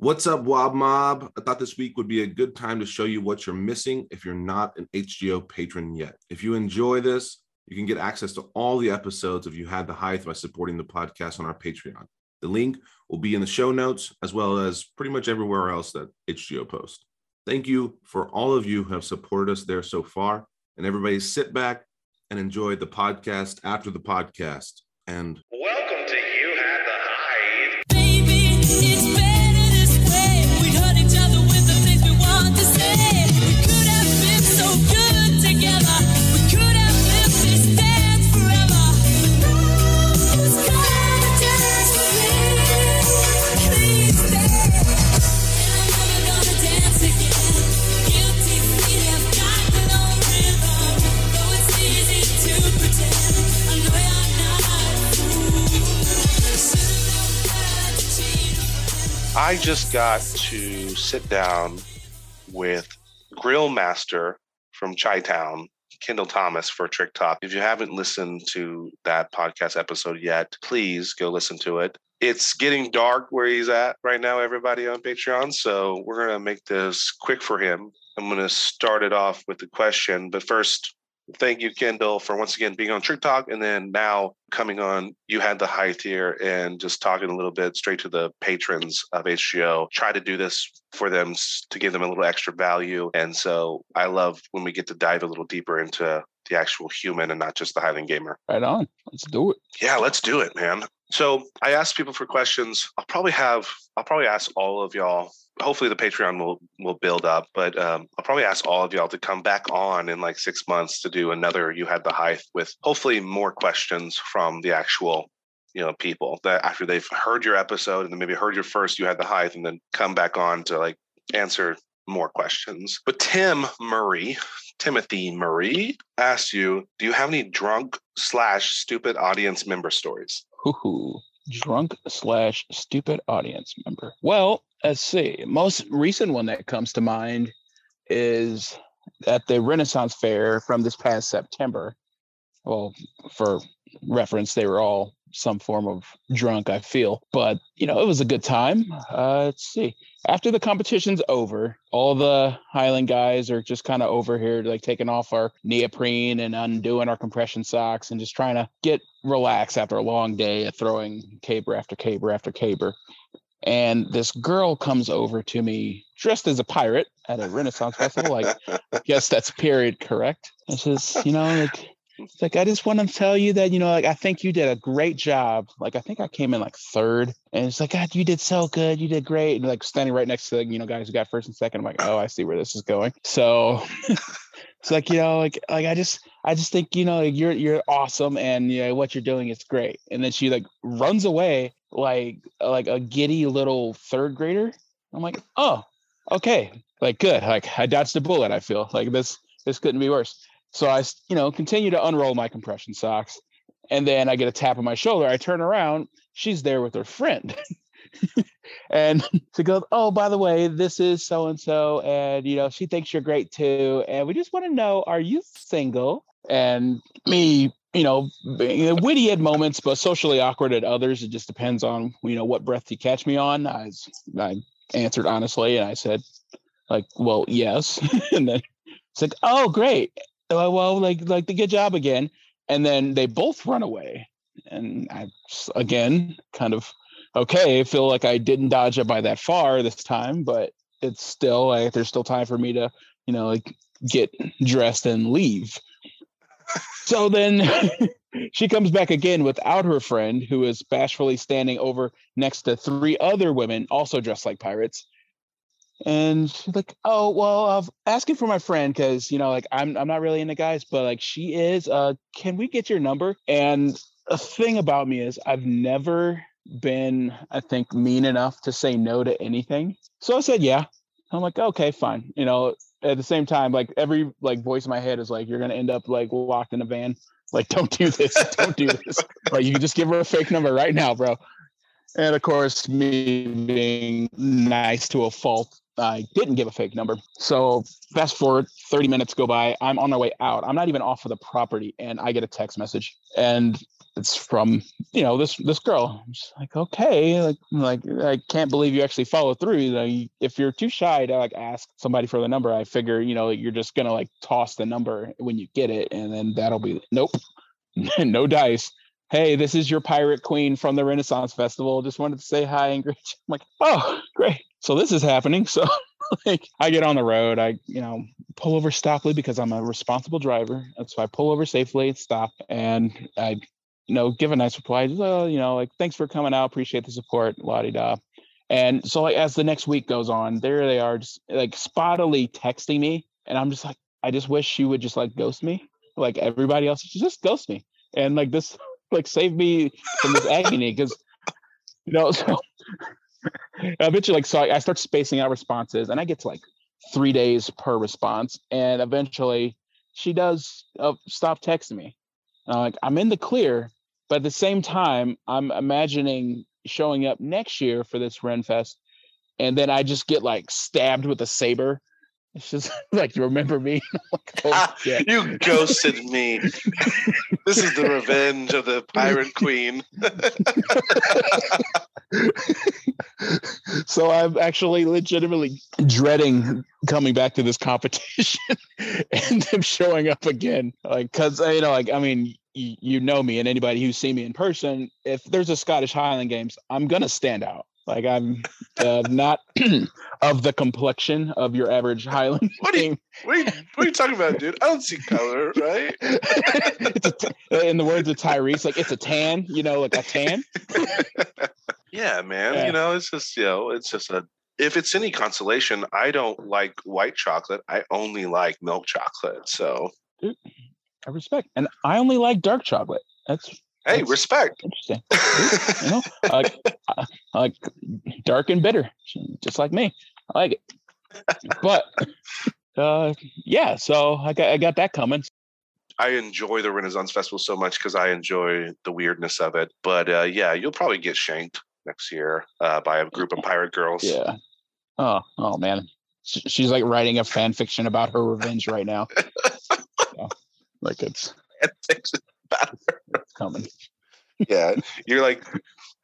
What's up, Wob Mob? I thought this week would be a good time to show you what you're missing if you're not an HGO patron yet. If you enjoy this, you can get access to all the episodes of You Had the Height by supporting the podcast on our Patreon. The link will be in the show notes as well as pretty much everywhere else that HGO posts. Thank you for all of you who have supported us there so far. And everybody sit back and enjoy the podcast after the podcast. And Welcome I just got to sit down with Grill Master from Chi Town, Kendall Thomas for Trick Talk. If you haven't listened to that podcast episode yet, please go listen to it. It's getting dark where he's at right now, everybody on Patreon. So we're going to make this quick for him. I'm going to start it off with the question. But first, thank you, Kendall, for once again being on Trick Talk and then now coming on. You had the height here and just talking a little bit straight to the patrons of HGO. Try to do this for them to give them a little extra value. And so I love when we get to dive a little deeper into the actual human and not just the Highland gamer. Right on. Let's do it. Yeah, let's do it, man. So I asked people for questions. I'll probably have I'll probably ask all of y'all. Hopefully the Patreon will will build up, but um, I'll probably ask all of y'all to come back on in like six months to do another You Had the Height with hopefully more questions from the actual you know people that after they've heard your episode and then maybe heard your first You Had the Height and then come back on to like answer more questions. But Tim Murray, Timothy Murray asked you, do you have any drunk slash stupid audience member stories? Hoo-hoo. Drunk slash stupid audience member. Well, let's see. Most recent one that comes to mind is at the Renaissance Fair from this past September. Well, for reference, they were all some form of drunk, I feel. But, you know, it was a good time. Uh, let's see. After the competition's over, all the Highland guys are just kind of over here, like taking off our neoprene and undoing our compression socks and just trying to get relaxed after a long day of throwing caber after caber after caber. And this girl comes over to me dressed as a pirate at a Renaissance festival. Like, guess that's period correct. And says, you know, like, like I just want to tell you that you know, like I think you did a great job. Like I think I came in like third, and it's like God, you did so good, you did great, and like standing right next to the you know guys who got first and second. I'm like, oh, I see where this is going. So it's like you know, like like I just I just think you know like, you're you're awesome, and you know what you're doing is great. And then she like runs away like like a giddy little third grader. I'm like, oh, okay, like good. Like I dodged a bullet. I feel like this this couldn't be worse. So I you know, continue to unroll my compression socks, and then I get a tap on my shoulder. I turn around. She's there with her friend, and she goes, "Oh, by the way, this is so and so, and you know, she thinks you're great too, and we just want to know, are you single?" And me, you know, being witty at moments, but socially awkward at others. It just depends on you know what breath you catch me on. I answered honestly, and I said, like, well, yes, and then it's like, oh, great. Uh, well, like, like the good job again. And then they both run away. And I, again, kind of, okay, I feel like I didn't dodge it by that far this time, but it's still like there's still time for me to, you know, like get dressed and leave. So then she comes back again without her friend, who is bashfully standing over next to three other women, also dressed like pirates. And she's like, "Oh, well, I'm asking for my friend because you know, like, I'm I'm not really into guys, but like, she is. Uh, can we get your number?" And a thing about me is I've never been, I think, mean enough to say no to anything. So I said, "Yeah." I'm like, "Okay, fine." You know, at the same time, like every like voice in my head is like, "You're gonna end up like locked in a van." Like, don't do this. Don't do this. Like, you can just give her a fake number right now, bro. And of course, me being nice to a fault, I didn't give a fake number. So fast forward 30 minutes go by. I'm on my way out. I'm not even off of the property and I get a text message. And it's from you know this this girl. I'm just like, okay, like like I can't believe you actually follow through. If you're too shy to like ask somebody for the number, I figure you know you're just gonna like toss the number when you get it, and then that'll be nope, no dice. Hey, this is your pirate queen from the Renaissance Festival. Just wanted to say hi and greet you. I'm like, oh, great. So this is happening. So like I get on the road, I, you know, pull over stoply because I'm a responsible driver. And so I pull over safely, and stop, and I, you know, give a nice reply. Well, you know, like thanks for coming out, appreciate the support, la di da. And so like as the next week goes on, there they are, just like spottily texting me, and I'm just like, I just wish she would just like ghost me, like everybody else, just ghost me, and like this, like save me from this agony, because you know, so eventually, like, so I I start spacing out responses, and I get to like three days per response, and eventually she does uh, stop texting me. And I'm like, I'm in the clear, but at the same time, I'm imagining showing up next year for this Ren Fest, and then I just get like stabbed with a saber. It's just like, you remember me? Like, oh. You ghosted me. this is the revenge of the pirate queen. so I'm actually legitimately dreading coming back to this competition and them showing up again. Like, cause you know, like I mean, you know me and anybody who's seen me in person. If there's a Scottish Highland Games, I'm gonna stand out. Like I'm uh, not of the complexion of your average Highland What do you- What are you, what are you talking about, dude? I don't see color, right? it's a t- in the words of Tyrese, like it's a tan. You know, like a tan. Yeah, man. Yeah. You know, it's just you know, it's just a. If it's any consolation, I don't like white chocolate. I only like milk chocolate. So I respect, and I only like dark chocolate. That's hey, That's- respect. interesting. you know, I like, I like dark and bitter, just like me. I like it. But uh, yeah, so I got I got that coming. I enjoy the Renaissance Festival so much because I enjoy the weirdness of it. But uh, yeah, you'll probably get shanked next year uh, by a group of pirate girls. Yeah. Oh, oh man, she's like writing a fan fiction about her revenge right now. Like it's it's coming. yeah, you're like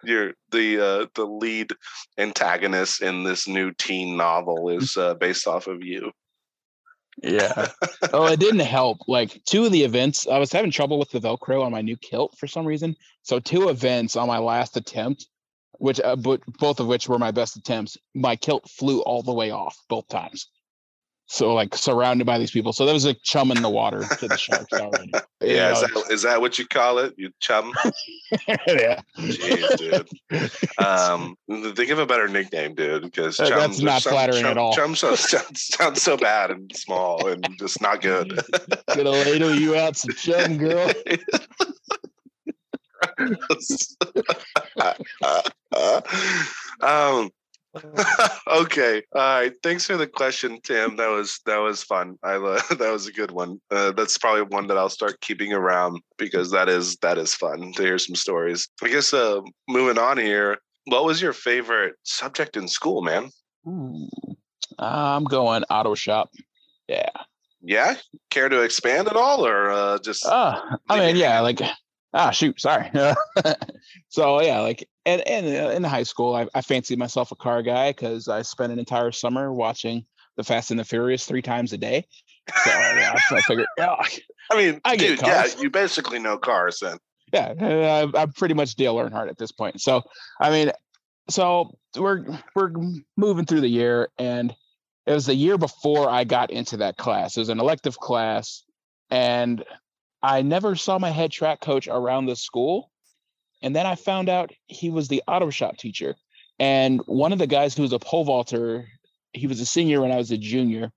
you're the uh, the lead antagonist in this new teen novel is uh, based off of you. Yeah. oh, it didn't help. Like two of the events, I was having trouble with the Velcro on my new kilt for some reason. So two events on my last attempt, which uh, but both of which were my best attempts, my kilt flew all the way off both times. So like surrounded by these people. So there was a chum in the water to the sharks already. Yeah, is that, is that what you call it? You chum? yeah. Jeez, dude. Um, think of a better nickname, dude, because Uh, chum, that's not flattering at all. Chum so, sounds, sounds so bad and small and just not good. Gonna ladle you out some chum, girl. um okay all right thanks for the question tim that was that was fun i lo- that was a good one uh, that's probably one that i'll start keeping around because that is that is fun to hear some stories i guess uh moving on here what was your favorite subject in school man Ooh. I'm going auto shop. Yeah. yeah care to expand at all or uh just Ah, I mean, yeah, like ah, shoot, sorry. so yeah, like and and uh, in high school, I, I fancied myself a car guy because I spent an entire summer watching the Fast and the Furious three times a day. So yeah, I figured, yeah, i mean I dude yeah you basically know cars then yeah, I'm pretty much Dale Earnhardt at this point. So I mean, so we're we're moving through the year, and it was the year before I got into that class. It was an elective class, and I never saw my head track coach around the school. And then I found out he was the auto shop teacher. And one of the guys who was a pole vaulter, he was a senior when I was a junior,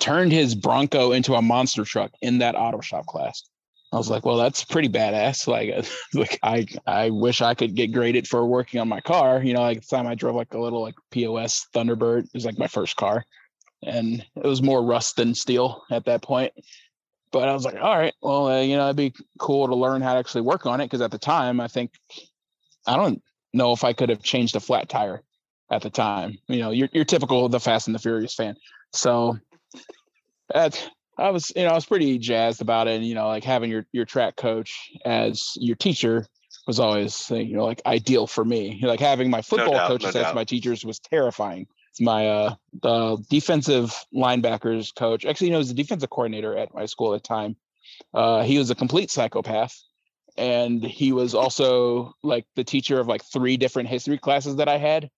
turned his Bronco into a monster truck in that auto shop class. I was like, well, that's pretty badass. Like, like I I wish I could get graded for working on my car. You know, like the time I drove like a little like POS Thunderbird. It was like my first car. And it was more rust than steel at that point. But I was like, all right, well, uh, you know, it'd be cool to learn how to actually work on it. Cause at the time, I think I don't know if I could have changed a flat tire at the time. You know, you're you're typical of the Fast and the Furious fan. So that's I was, you know, I was pretty jazzed about it. And, you know, like having your your track coach as your teacher was always, you know, like ideal for me. Like having my football doubt, coaches no as doubt. my teachers was terrifying. My uh the defensive linebackers coach, actually, you know, he was the defensive coordinator at my school at the time. Uh, he was a complete psychopath. And he was also like the teacher of like three different history classes that I had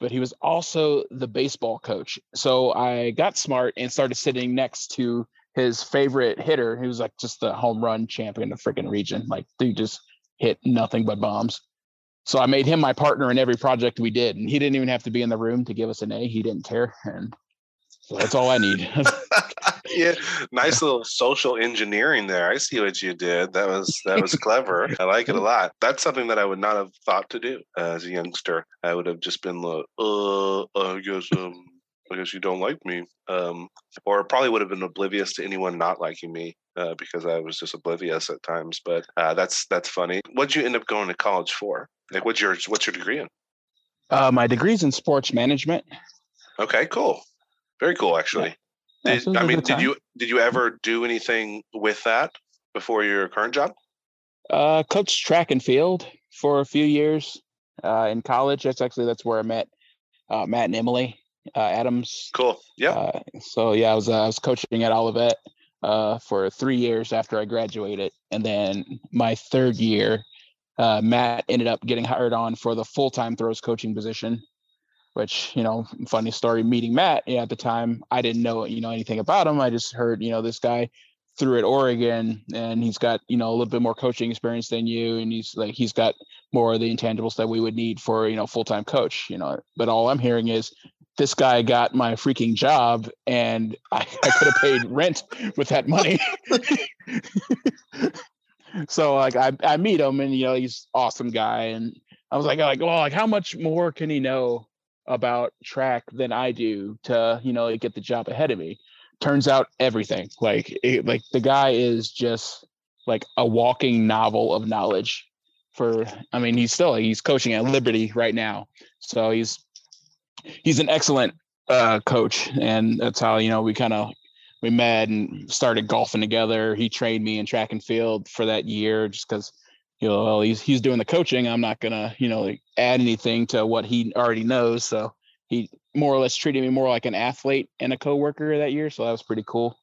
but he was also the baseball coach. So I got smart and started sitting next to his favorite hitter. He was like just the home run champion of freaking region. Like dude just hit nothing but bombs. So I made him my partner in every project we did, and he didn't even have to be in the room to give us an A. He didn't care, and so that's all I need. yeah, nice little social engineering there. I see what you did. That was that was clever. I like it a lot. That's something that I would not have thought to do as a youngster. I would have just been like, uh, I guess um, Guess you don't like me, um, or probably would have been oblivious to anyone not liking me. Uh, because I was just oblivious at times, but uh, that's that's funny. What'd you end up going to college for? Like, what's your what's your degree in? uh, my degree's in sports management. Okay, cool, very cool, actually. Yeah, Did, so it was I mean, did you did you ever do anything with that before your current job? Uh, coached track and field for a few years uh, in college. That's actually that's where I met uh, Matt and Emily uh, Adams. Cool. Yeah. Uh, so yeah, I was uh, I was coaching at Olivet uh, for three years after I graduated, and then my third year, uh, Matt ended up getting hired on for the full time throws coaching position. Which you know, funny story. Meeting Matt yeah, at the time, I didn't know you know anything about him. I just heard you know this guy through at Oregon, and he's got you know a little bit more coaching experience than you, and he's like he's got more of the intangibles that we would need for you know full time coach. You know, but all I'm hearing is this guy got my freaking job and I, I could have paid rent with that money. so like I, I meet him and you know he's awesome guy and I was like like well like how much more can he know about track than I do to you know get the job ahead of me. Turns out everything like it, like the guy is just like a walking novel of knowledge for I mean he's still he's coaching at Liberty right now. So he's he's an excellent uh, coach, and that's how you know we kind of we met and started golfing together. He trained me in track and field for that year, just because you know well, he's he's doing the coaching. I'm not gonna you know like, add anything to what he already knows. So he more or less treated me more like an athlete and a coworker that year. So that was pretty cool.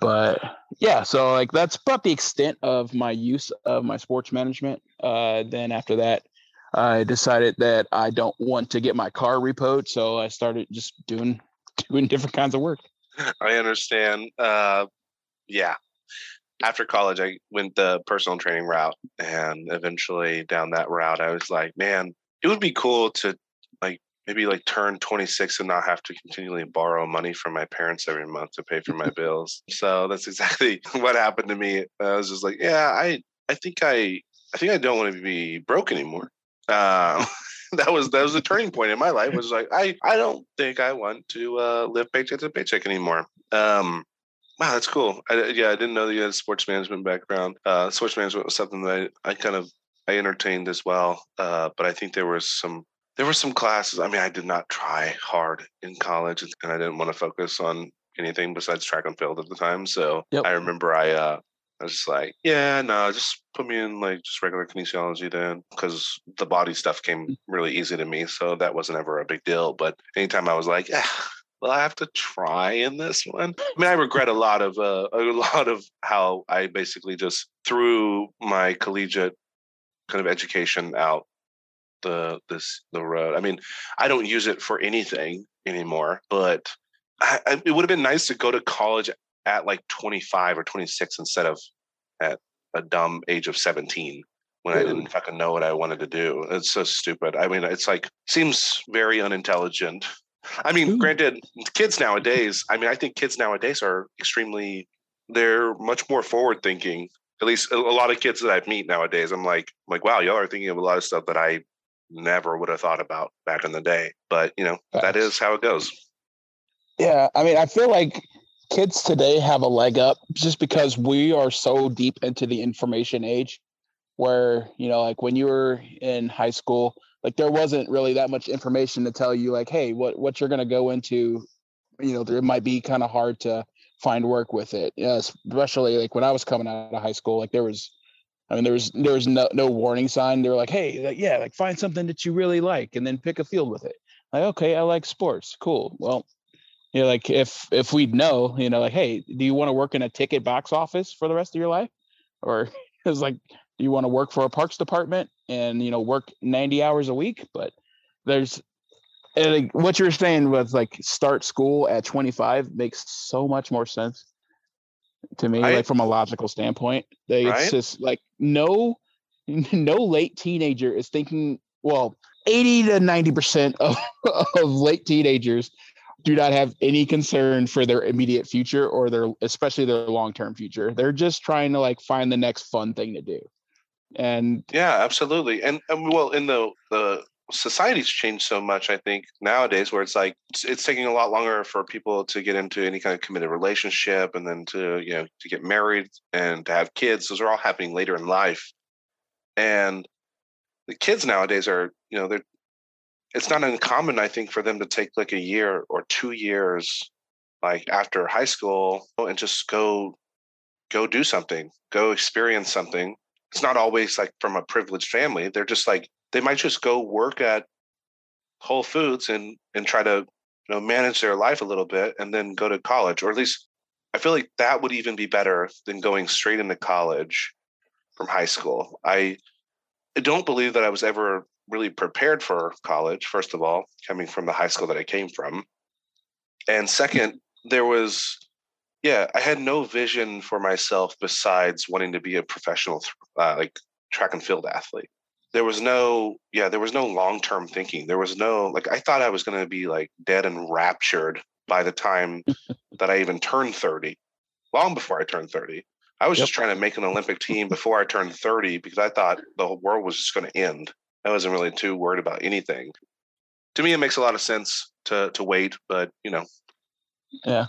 But yeah, so like that's about the extent of my use of my sports management. Uh, then after that, I decided that I don't want to get my car repoed, so I started just doing doing different kinds of work. I understand. Uh, yeah. After college, I went the personal training route, and eventually down that route, I was like, man, it would be cool to like maybe like turn 26 and not have to continually borrow money from my parents every month to pay for my bills. So that's exactly what happened to me. I was just like, yeah, I I think I I think I don't want to be broke anymore. Um, that was that was a turning point in my life. Was like I I don't think I want to uh, live paycheck to paycheck anymore. Um, wow, that's cool. I, yeah, I didn't know that you had a sports management background. Uh, sports management was something that I, I kind of I entertained as well. Uh, but I think there was some there were some classes. I mean, I did not try hard in college, and I didn't want to focus on anything besides track and field at the time. So Yep. I remember I uh, I was just like, yeah, no, just put me in like just regular kinesiology then, because the body stuff came really easy to me. So that wasn't ever a big deal. But anytime I was like, yeah, well, I have to try in this one. I mean, I regret a lot of uh, a lot of how I basically just threw my collegiate kind of education out the this the road. I mean, I don't use it for anything anymore, but I, I, it would have been nice to go to college at like 25 or 26 instead of at a dumb age of 17 when I didn't fucking know what I wanted to do. It's so stupid. I mean, it's like seems very unintelligent. I mean, Ooh. granted, kids nowadays, I mean, I think kids nowadays are extremely they're much more forward thinking. At least a, lot of kids that I meet nowadays, I'm like, I'm like, wow, y'all are thinking of a lot of stuff that I never would have thought about back in the day. But you know, that is how it goes. Yeah, I mean, I feel like kids today have a leg up just because we are so deep into the information age where, you know, like when you were in high school, like there wasn't really that much information to tell you like, hey, what what you're going to go into, you know, there might be kind of hard to find work with it. Yeah, especially like when I was coming out of high school, like there was, I mean, there was there was no no warning sign. They were like, hey, like, yeah, like find something that you really like and then pick a field with it. Like, okay, I like sports. Cool. Well, you know, like if if we'd know, you know, like, hey, do you want to work in a ticket box office for the rest of your life, or it's like, do you want to work for a parks department and you know work ninety hours a week? But there's and like, what you're saying was like start school at 25 makes so much more sense to me, Right. like from a logical standpoint. Like, Right. It's just like no, no late teenager is thinking. Well, 80 to 90 percent of of late teenagers do not have any concern for their immediate future or their especially their long term future. They're just trying to like find the next fun thing to do. And Yeah, absolutely. And, and well, in the the society's changed so much, I think nowadays, where it's like it's, it's taking a lot longer for people to get into any kind of committed relationship, and then to you know to get married and to have kids. Those are all happening later in life, and the kids nowadays are you know they're. It's not uncommon, I think, for them to take like a year or two years, like after high school, and just go, go do something, go experience something it's not always like from a privileged family. They're just like they might just go work at Whole Foods and and try to you know manage their life a little bit and then go to college, or at least I feel like that would even be better than going straight into college from high school. I don't believe that I was ever really prepared for college. First of all, coming from the high school that I came from, and second, there was yeah, I had no vision for myself besides wanting to be a professional, uh, like track and field athlete. There was no, yeah, there was no long term thinking. There was no, like, I thought I was going to be like dead and raptured by the time that I even turned 30, long before I turned 30. I was Yep. just trying to make an Olympic team before I turned 30 because I thought the whole world was just going to end. I wasn't really too worried about anything. To me, it makes a lot of sense to to wait, but you know, Yeah.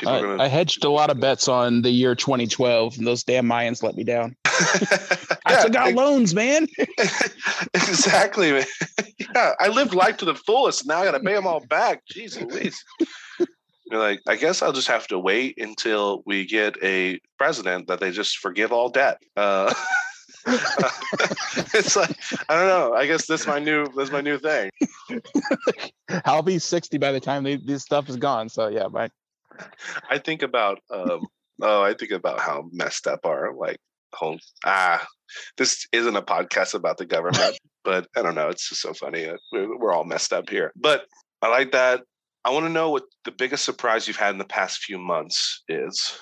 I, going I hedged a lot of bets on the year 2012, and those damn Mayans let me down. I took out loans, man. exactly. man. yeah, I lived life to the fullest. Now I got to pay them all back. Jeez Louise. You're like, I guess I'll just have to wait until we get a president that they just forgive all debt. Uh, it's like I don't know. I guess this my new this my new thing. I'll be 60 by the time they, this stuff is gone. So yeah, but I think about um oh I think about how messed up our like whole ah this isn't a podcast about the government but I don't know it's just so funny we're all messed up here but I like that I want to know what the biggest surprise you've had in the past few months is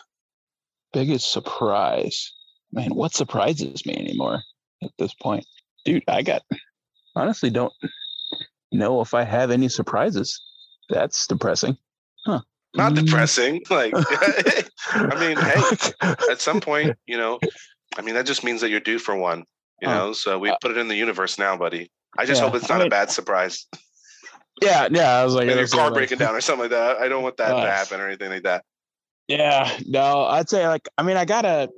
biggest surprise, man. What surprises me anymore at this point, dude? I got honestly don't know if I have any surprises. That's depressing. Huh. Not Mm. depressing like I mean hey at some point you know I mean that just means that you're due for one you know so we uh, put it in the universe now buddy I just Yeah, hope it's I not a bad surprise Yeah, yeah. I was like, and your car like- breaking down or something like that. I don't want that to Uh, happen or anything like that. Yeah, no, I'd say like I mean I got a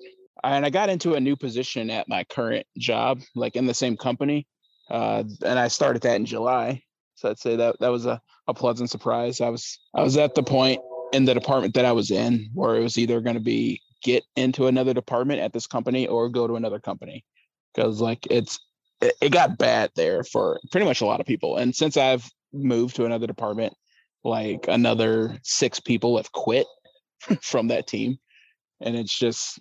and I got into a new position at my current job, like in the same company. Uh and I started that in July. So I'd say that that was a, a pleasant surprise. I was I was at the point in the department that I was in where it was either gonna be get into another department at this company or go to another company. Cause like it's it, it got bad there for pretty much a lot of people. And since I've moved to another department, like another six people have quit from that team and it's just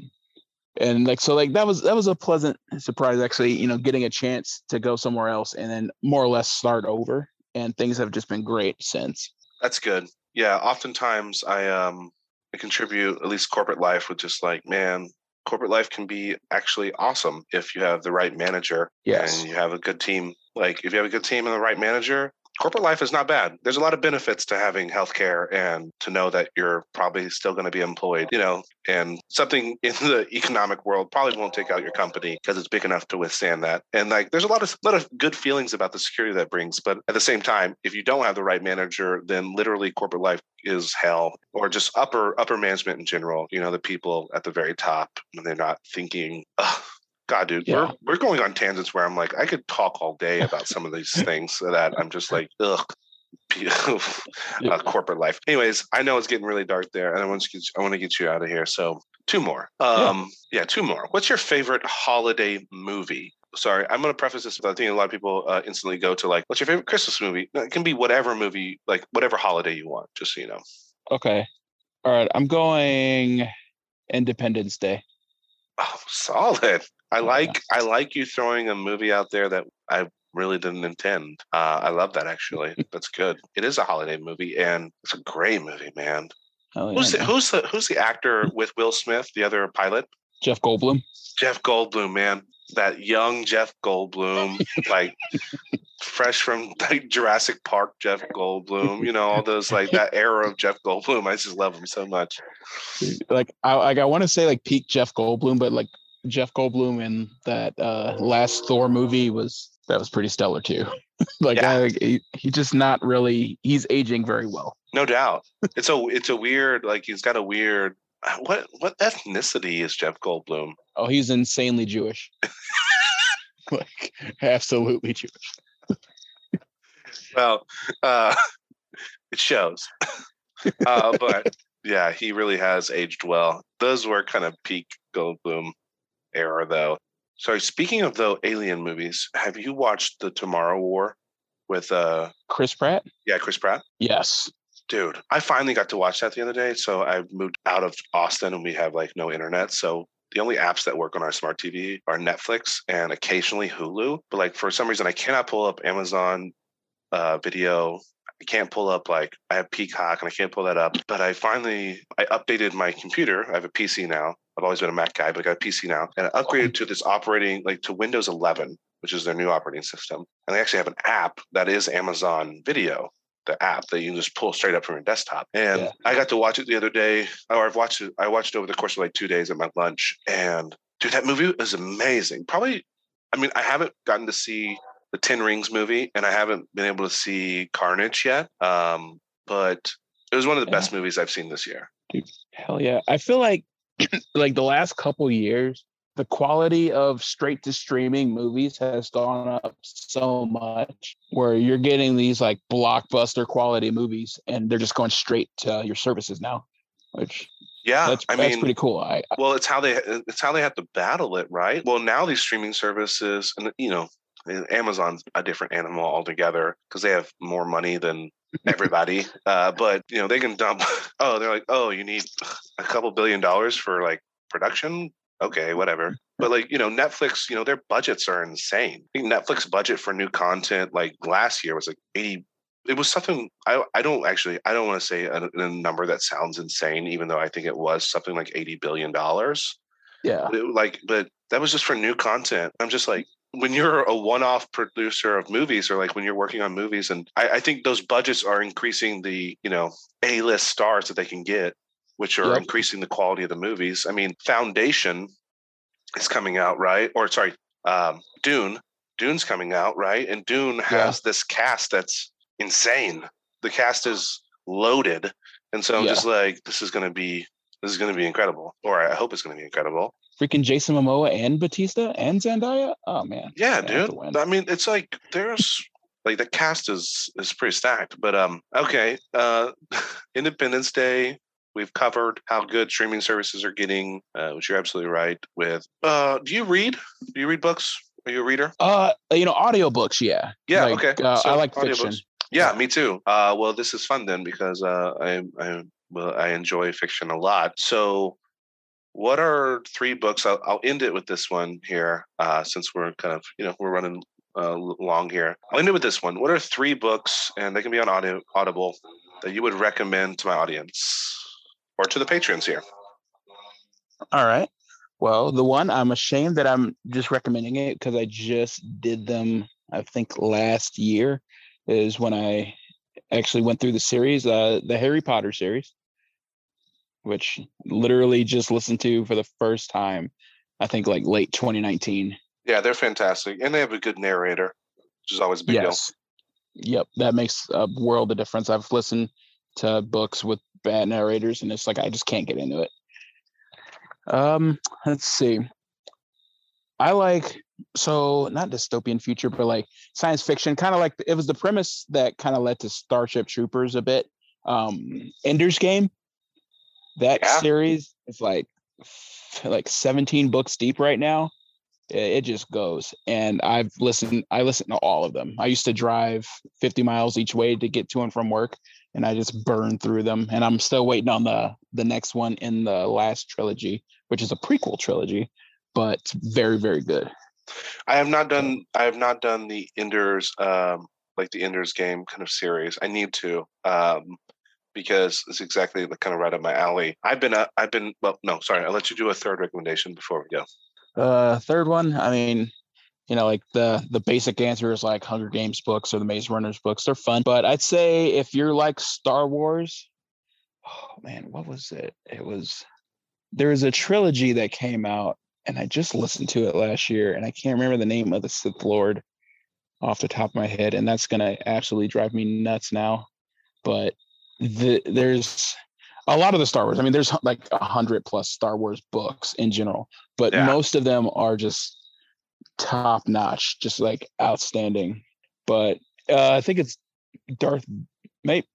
and like so like that was that was a pleasant surprise actually you know getting a chance to go somewhere else and then more or less start over and things have just been great since That's good. Yeah, oftentimes I um I contribute at least corporate life with just like, man, corporate life can be actually awesome if you have the right manager yes and you have a good team. Like if you have a good team and the right manager, corporate life is not bad. There's a lot of benefits to having healthcare and to know that you're probably still going to be employed, you know, and something in the economic world probably won't take out your company because it's big enough to withstand that. And like there's a lot of lot of good feelings about the security that brings, but at the same time, if you don't have the right manager, then literally corporate life is hell or just upper upper management in general, you know, the people at the very top when they're not thinking, God, dude, Yeah. we're we're going on tangents where I'm like, I could talk all day about some of these things that I'm just like, ugh. uh, corporate life. Anyways, I know it's getting really dark there, and I want to get I want to get you out of here. So two more. Um, yeah. two more. What's your favorite holiday movie? Sorry, I'm going to preface this. I think a lot of people uh, instantly go to like, what's your favorite Christmas movie? It can be whatever movie, like whatever holiday you want. Just so you know. Okay. All right. I'm going Independence Day. Oh, solid. I Yeah. like I like you throwing a movie out there that I really didn't intend. Uh, I love that actually. That's good. It is a holiday movie, and it's a great movie, man. Hell yeah, Who's the, who's the who's the actor with Will Smith, the other pilot? Jeff Goldblum. Jeff Goldblum, man. That young Jeff Goldblum, like fresh from like Jurassic Park Jeff Goldblum, you know, all those like that era of Jeff Goldblum. I just love him so much. Like I like I want to say like peak Jeff Goldblum, but like Jeff Goldblum in that uh last Thor movie was that was pretty stellar too. like Yeah. I, he, he just not really he's aging very well. No doubt. It's a it's a weird like he's got a weird what what ethnicity is Jeff Goldblum? Oh, he's insanely Jewish. like absolutely Jewish. Well, uh, it shows. uh, but yeah, he really has aged well. Those were kind of peak Goldblum era, though. Sorry, speaking of though alien movies, have you watched the Tomorrow War with uh Chris Pratt? yeah Chris Pratt? Yes. Dude, I finally got to watch that the other day. So I moved out of Austin and we have like no internet. So the only apps that work on our smart TV are Netflix and occasionally Hulu. But like for some reason, I cannot pull up Amazon uh, video. I can't pull up like I have Peacock and I can't pull that up. But I finally I updated my computer. I have a PC now. I've always been a Mac guy, but I got a PC now, and I upgraded to this operating like to Windows 11, which is their new operating system. And they actually have an app that is Amazon Video the app that you can just pull straight up from your desktop. And Yeah. I got to watch it the other day, or I've watched it. I watched it over the course of like two days at my lunch. And dude, that movie is amazing. Probably, I mean, I haven't gotten to see the Ten Rings movie, and I haven't been able to see Carnage yet. Um, but it was one of the Yeah. best movies I've seen this year. Hell yeah. I feel like like the last couple years, the quality of straight to streaming movies has gone up so much where you're getting these like blockbuster quality movies and they're just going straight to your services now. Which Yeah, that's I that's mean, pretty cool. I, Well, it's how they it's how they have to battle it, right? Well, now these streaming services, and you know, Amazon's a different animal altogether because they have more money than everybody. uh, but you know, they can dump. Oh, they're like, oh, you need a couple billion dollars for like production. Okay, whatever. But like you know, Netflix, you know, their budgets are insane. I think Netflix budget for new content like last year was like eighty. It was something I I don't actually I don't want to say a, a number that sounds insane, even though I think it was something like eighty billion dollars. yeah. It- like but that was just for new content i'm just like when you're a one-off producer of movies or like when you're working on movies and I, I think those budgets are increasing the you know a-list stars that they can get which are Yep. increasing the quality of the movies. I mean foundation is coming out right? Or sorry um, dune. Dune's coming out right? And dune has this cast that's insane. The cast is loaded. And so i'm Yeah. just like this is going to be this is going to be incredible or i hope it's going to be incredible Freaking Jason Momoa and Batista and Zendaya. Oh man. Yeah, dude. I mean, it's like there's like the cast is is pretty stacked. But um, okay. Uh, Independence Day. We've covered how good streaming services are getting, uh, which you're absolutely right with. Uh, do you read? Do you read books? Are you a reader? Uh you know, audiobooks, yeah. Yeah. Like, okay. Uh, So, I like audiobooks. fiction. Yeah, me too. Uh, well, this is fun then because uh, I I well I enjoy fiction a lot. So, what are three books? I'll, I'll end it with this one here, uh, since we're kind of you know we're running uh, long here. I'll end it with this one. What are three books, and they can be on audio, Audible, that you would recommend to my audience or to the patrons here? All right. Well, the one I'm ashamed that I'm just recommending it because I just did them, I think last year is when I actually went through the series, uh, the Harry Potter series, which literally just listened to for the first time, I think like late 2019. Yeah, they're fantastic, and they have a good narrator, which is always a big deal. yes. Yep. That makes a world of difference. I've listened to books with bad narrators and it's like I just can't get into it. Um, let's see. I like so not dystopian future, but like science fiction, kind of like it was the premise that kind of led to Starship Troopers a bit. Um Ender's Game. That Yeah. series is like like 17 books deep right now. It, just goes. And I've listened, I listen to all of them. I used to drive 50 miles each way to get to and from work, and I just burned through them. And I'm still waiting on the the next one in the last trilogy, which is a prequel trilogy, but very, very good. I have not done. I have not done the Enders, um, like the Enders game kind of series. I need to, um, because it's exactly the kind of right up my alley. I've been. Uh, I've been. Well, no, sorry. I'll let you do a third recommendation before we go. Uh, third one, I mean, you know, like the the basic answer is like Hunger Games books or the Maze Runners books. They're fun, but I'd say if you're like Star Wars, oh man, what was it? It was there was a trilogy that came out, and I just listened to it last year, and I can't remember the name of the Sith Lord off the top of my head, and that's gonna absolutely drive me nuts now. But the, there's a lot of the Star Wars. I mean, there's like a hundred plus Star Wars books in general, but Yeah. most of them are just top notch, just like outstanding. But uh, I think it's Darth, might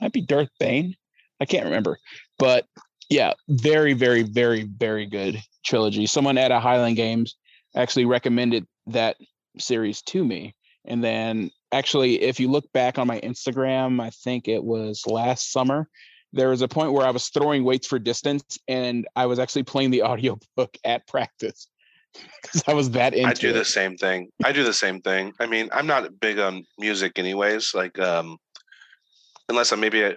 might be Darth Bane. I can't remember, but yeah, very, very, very, very good trilogy. Someone at a Highland Games actually recommended that series to me, and then actually, if you look back on my Instagram, I think it was last summer. There was a point where I was throwing weights for distance, and I was actually playing the audiobook at practice because I was that into I do it. the same thing. I do the same thing. I mean, I'm not big on music, anyways. Like, um, unless I'm maybe a,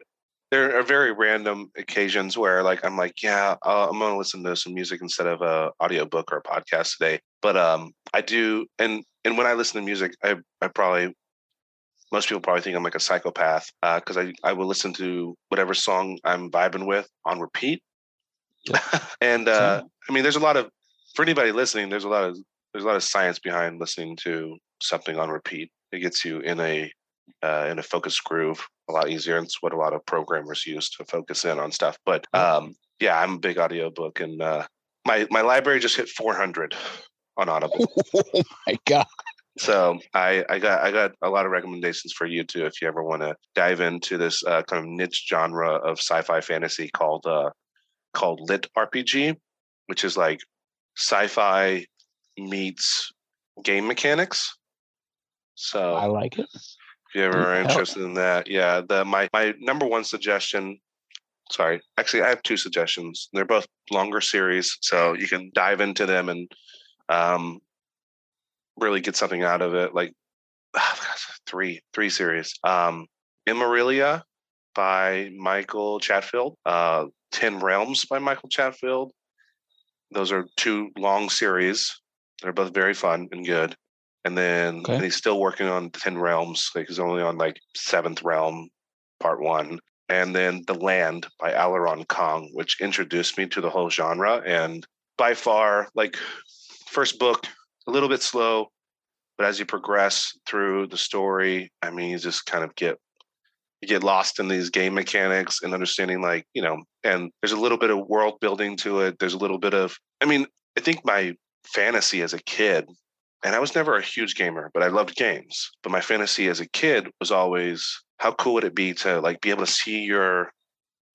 there are very random occasions where, like, I'm like, yeah, uh, I'm gonna listen to some music instead of a audiobook or a podcast today. But um, I do, and and when I listen to music, I I probably most people probably think I'm like a psychopath because I I will listen to whatever song I'm vibing with on repeat. and uh, I mean, there's a lot of for anybody listening, there's a lot of there's a lot of science behind listening to something on repeat. It gets you in a uh, in a focus groove a lot easier. And it's what a lot of programmers use to focus in on stuff. But um, yeah, I'm a big audiobook and uh, my my library just hit 400 on Audible. oh my god! So I, I got I got a lot of recommendations for you too if you ever want to dive into this uh, kind of niche genre of sci-fi fantasy called uh, called lit RPG, which is like sci-fi meets game mechanics. So I like it. if you ever are interested in that, yeah, the my my number one suggestion. Sorry, actually, I have two suggestions. They're both longer series, so you can dive into them and um, really get something out of it. Like three three series. Um, Emerilia by Michael Chatfield. Uh, Ten Realms by Michael Chatfield. Those are two long series. They're both very fun and good. And then Okay. and he's still working on Ten Realms. Like he's only on like Seventh Realm, Part One. And then The Land by Aleron Kong, which introduced me to the whole genre. And by far, like first book, a little bit slow, but as you progress through the story, I mean, you just kind of get you get lost in these game mechanics and understanding, like you know, and there's a little bit of world building to it. There's a little bit of, I mean, I think my fantasy as a kid, and I was never a huge gamer, but I loved games. But my fantasy as a kid was always, how cool would it be to like be able to see your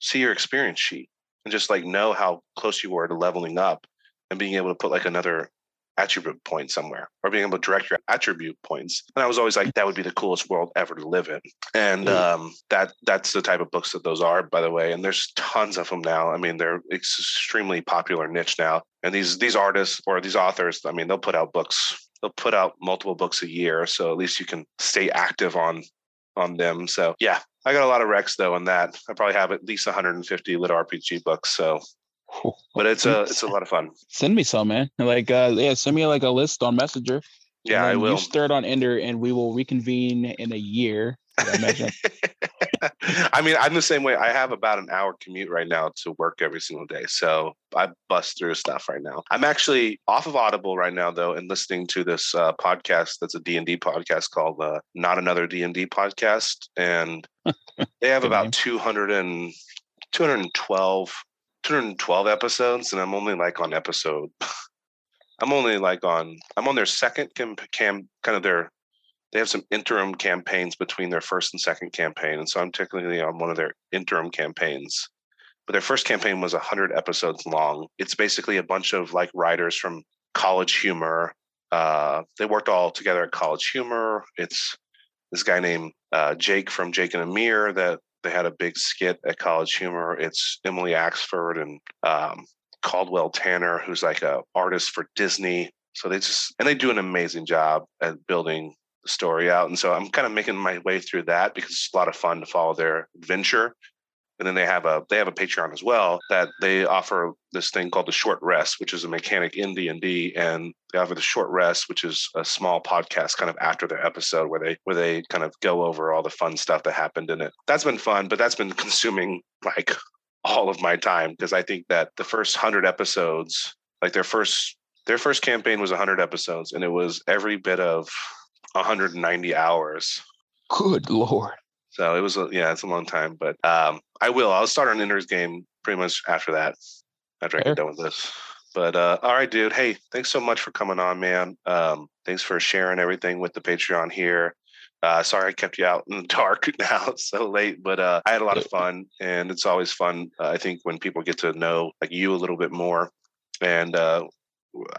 see your experience sheet and just like know how close you were to leveling up and being able to put like another attribute point somewhere or being able to direct your attribute points. And i was always like that would be the coolest world ever to live in. And Mm. um, that that's the type of books that those are by the way. And there's tons of them now. I mean they're extremely popular niche now. And these these artists or these authors i mean they'll put out books they'll put out multiple books a year. So at least you can stay active on on them. So yeah i got a lot of recs though on that. I probably have at least 150 lit rpg books. So but it's a it's a lot of fun Send me some, man. Like, uh, yeah, send me like a list on Messenger. yeah i will You start on Ender, and we will reconvene in a year. I. I mean, I'm the same way. I have about an hour commute right now to work every single day. So I bust through stuff right now. I'm actually off of Audible right now, though, and listening to this uh, podcast that's a D&D podcast called uh, Not Another D&D Podcast. And they have about name. 200 and 212, 212 episodes. And I'm only like on episode, I'm only like on I'm on their second cam, cam kind of their they have some interim campaigns between their first and second campaign, and so I'm technically on one of their interim campaigns. But their first campaign was 100 episodes long. It's basically a bunch of like writers from College Humor. Uh, they worked all together at College Humor. It's this guy named uh, Jake from Jake and Amir that they had a big skit at College Humor. It's Emily Axford and um, Caldwell Tanner, who's like a artist for Disney. So they just and they do an amazing job at building the story out. And so I'm kind of making my way through that because it's a lot of fun to follow their adventure. And then they have a they have a Patreon as well that they offer this thing called the Short Rest, which is a mechanic in D and they offer the Short Rest, which is a small podcast kind of after their episode where they where they kind of go over all the fun stuff that happened in it. That's been fun, but that's been consuming like all of my time because I think that the first hundred episodes, like their first their first campaign was 100 episodes, and it was every bit of 190 hours. Good lord. So it was a, yeah, it's a long time, but um, I will. I'll start an Ender's game pretty much after that, after I get done with this. But uh, all right, dude. Hey, thanks so much for coming on, man. Um, thanks for sharing everything with the Patreon here. Uh, sorry I kept you out in the dark now it's so late, but uh, I had a lot of fun, and it's always fun. Uh, I think when people get to know like you a little bit more, and uh,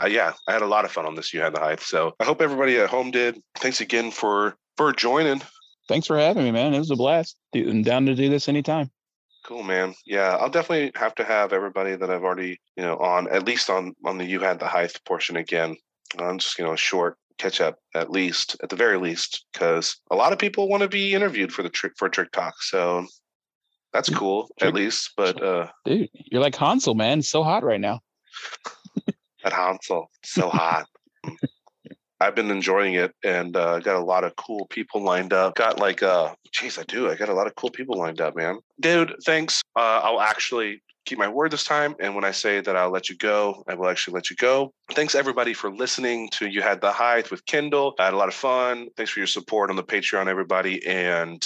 yeah, I had a lot of fun on this. You had the hype, so I hope everybody at home did. Thanks again for for joining. Thanks for having me, man. It was a blast. I'm down to do this anytime. Cool, man. Yeah, I'll definitely have to have everybody that I've already, you know, on at least on on the you had the height portion again. I'm just, you know, a short catch up at least, at the very least, because a lot of people want to be interviewed for the trick for Trick Talk. So that's cool, Trick- at least. But uh Dude, you're like Hansel, man. It's so hot right now. at Hansel, so hot. I've been enjoying it and uh, got a lot of cool people lined up. Got like, uh, I do. I got a lot of cool people lined up, man. Dude, thanks. Uh, I'll actually keep my word this time. And when I say that I'll let you go, I will actually let you go. Thanks everybody for listening to You Had the Height with Kindle. I had a lot of fun. Thanks for your support on the Patreon, everybody. And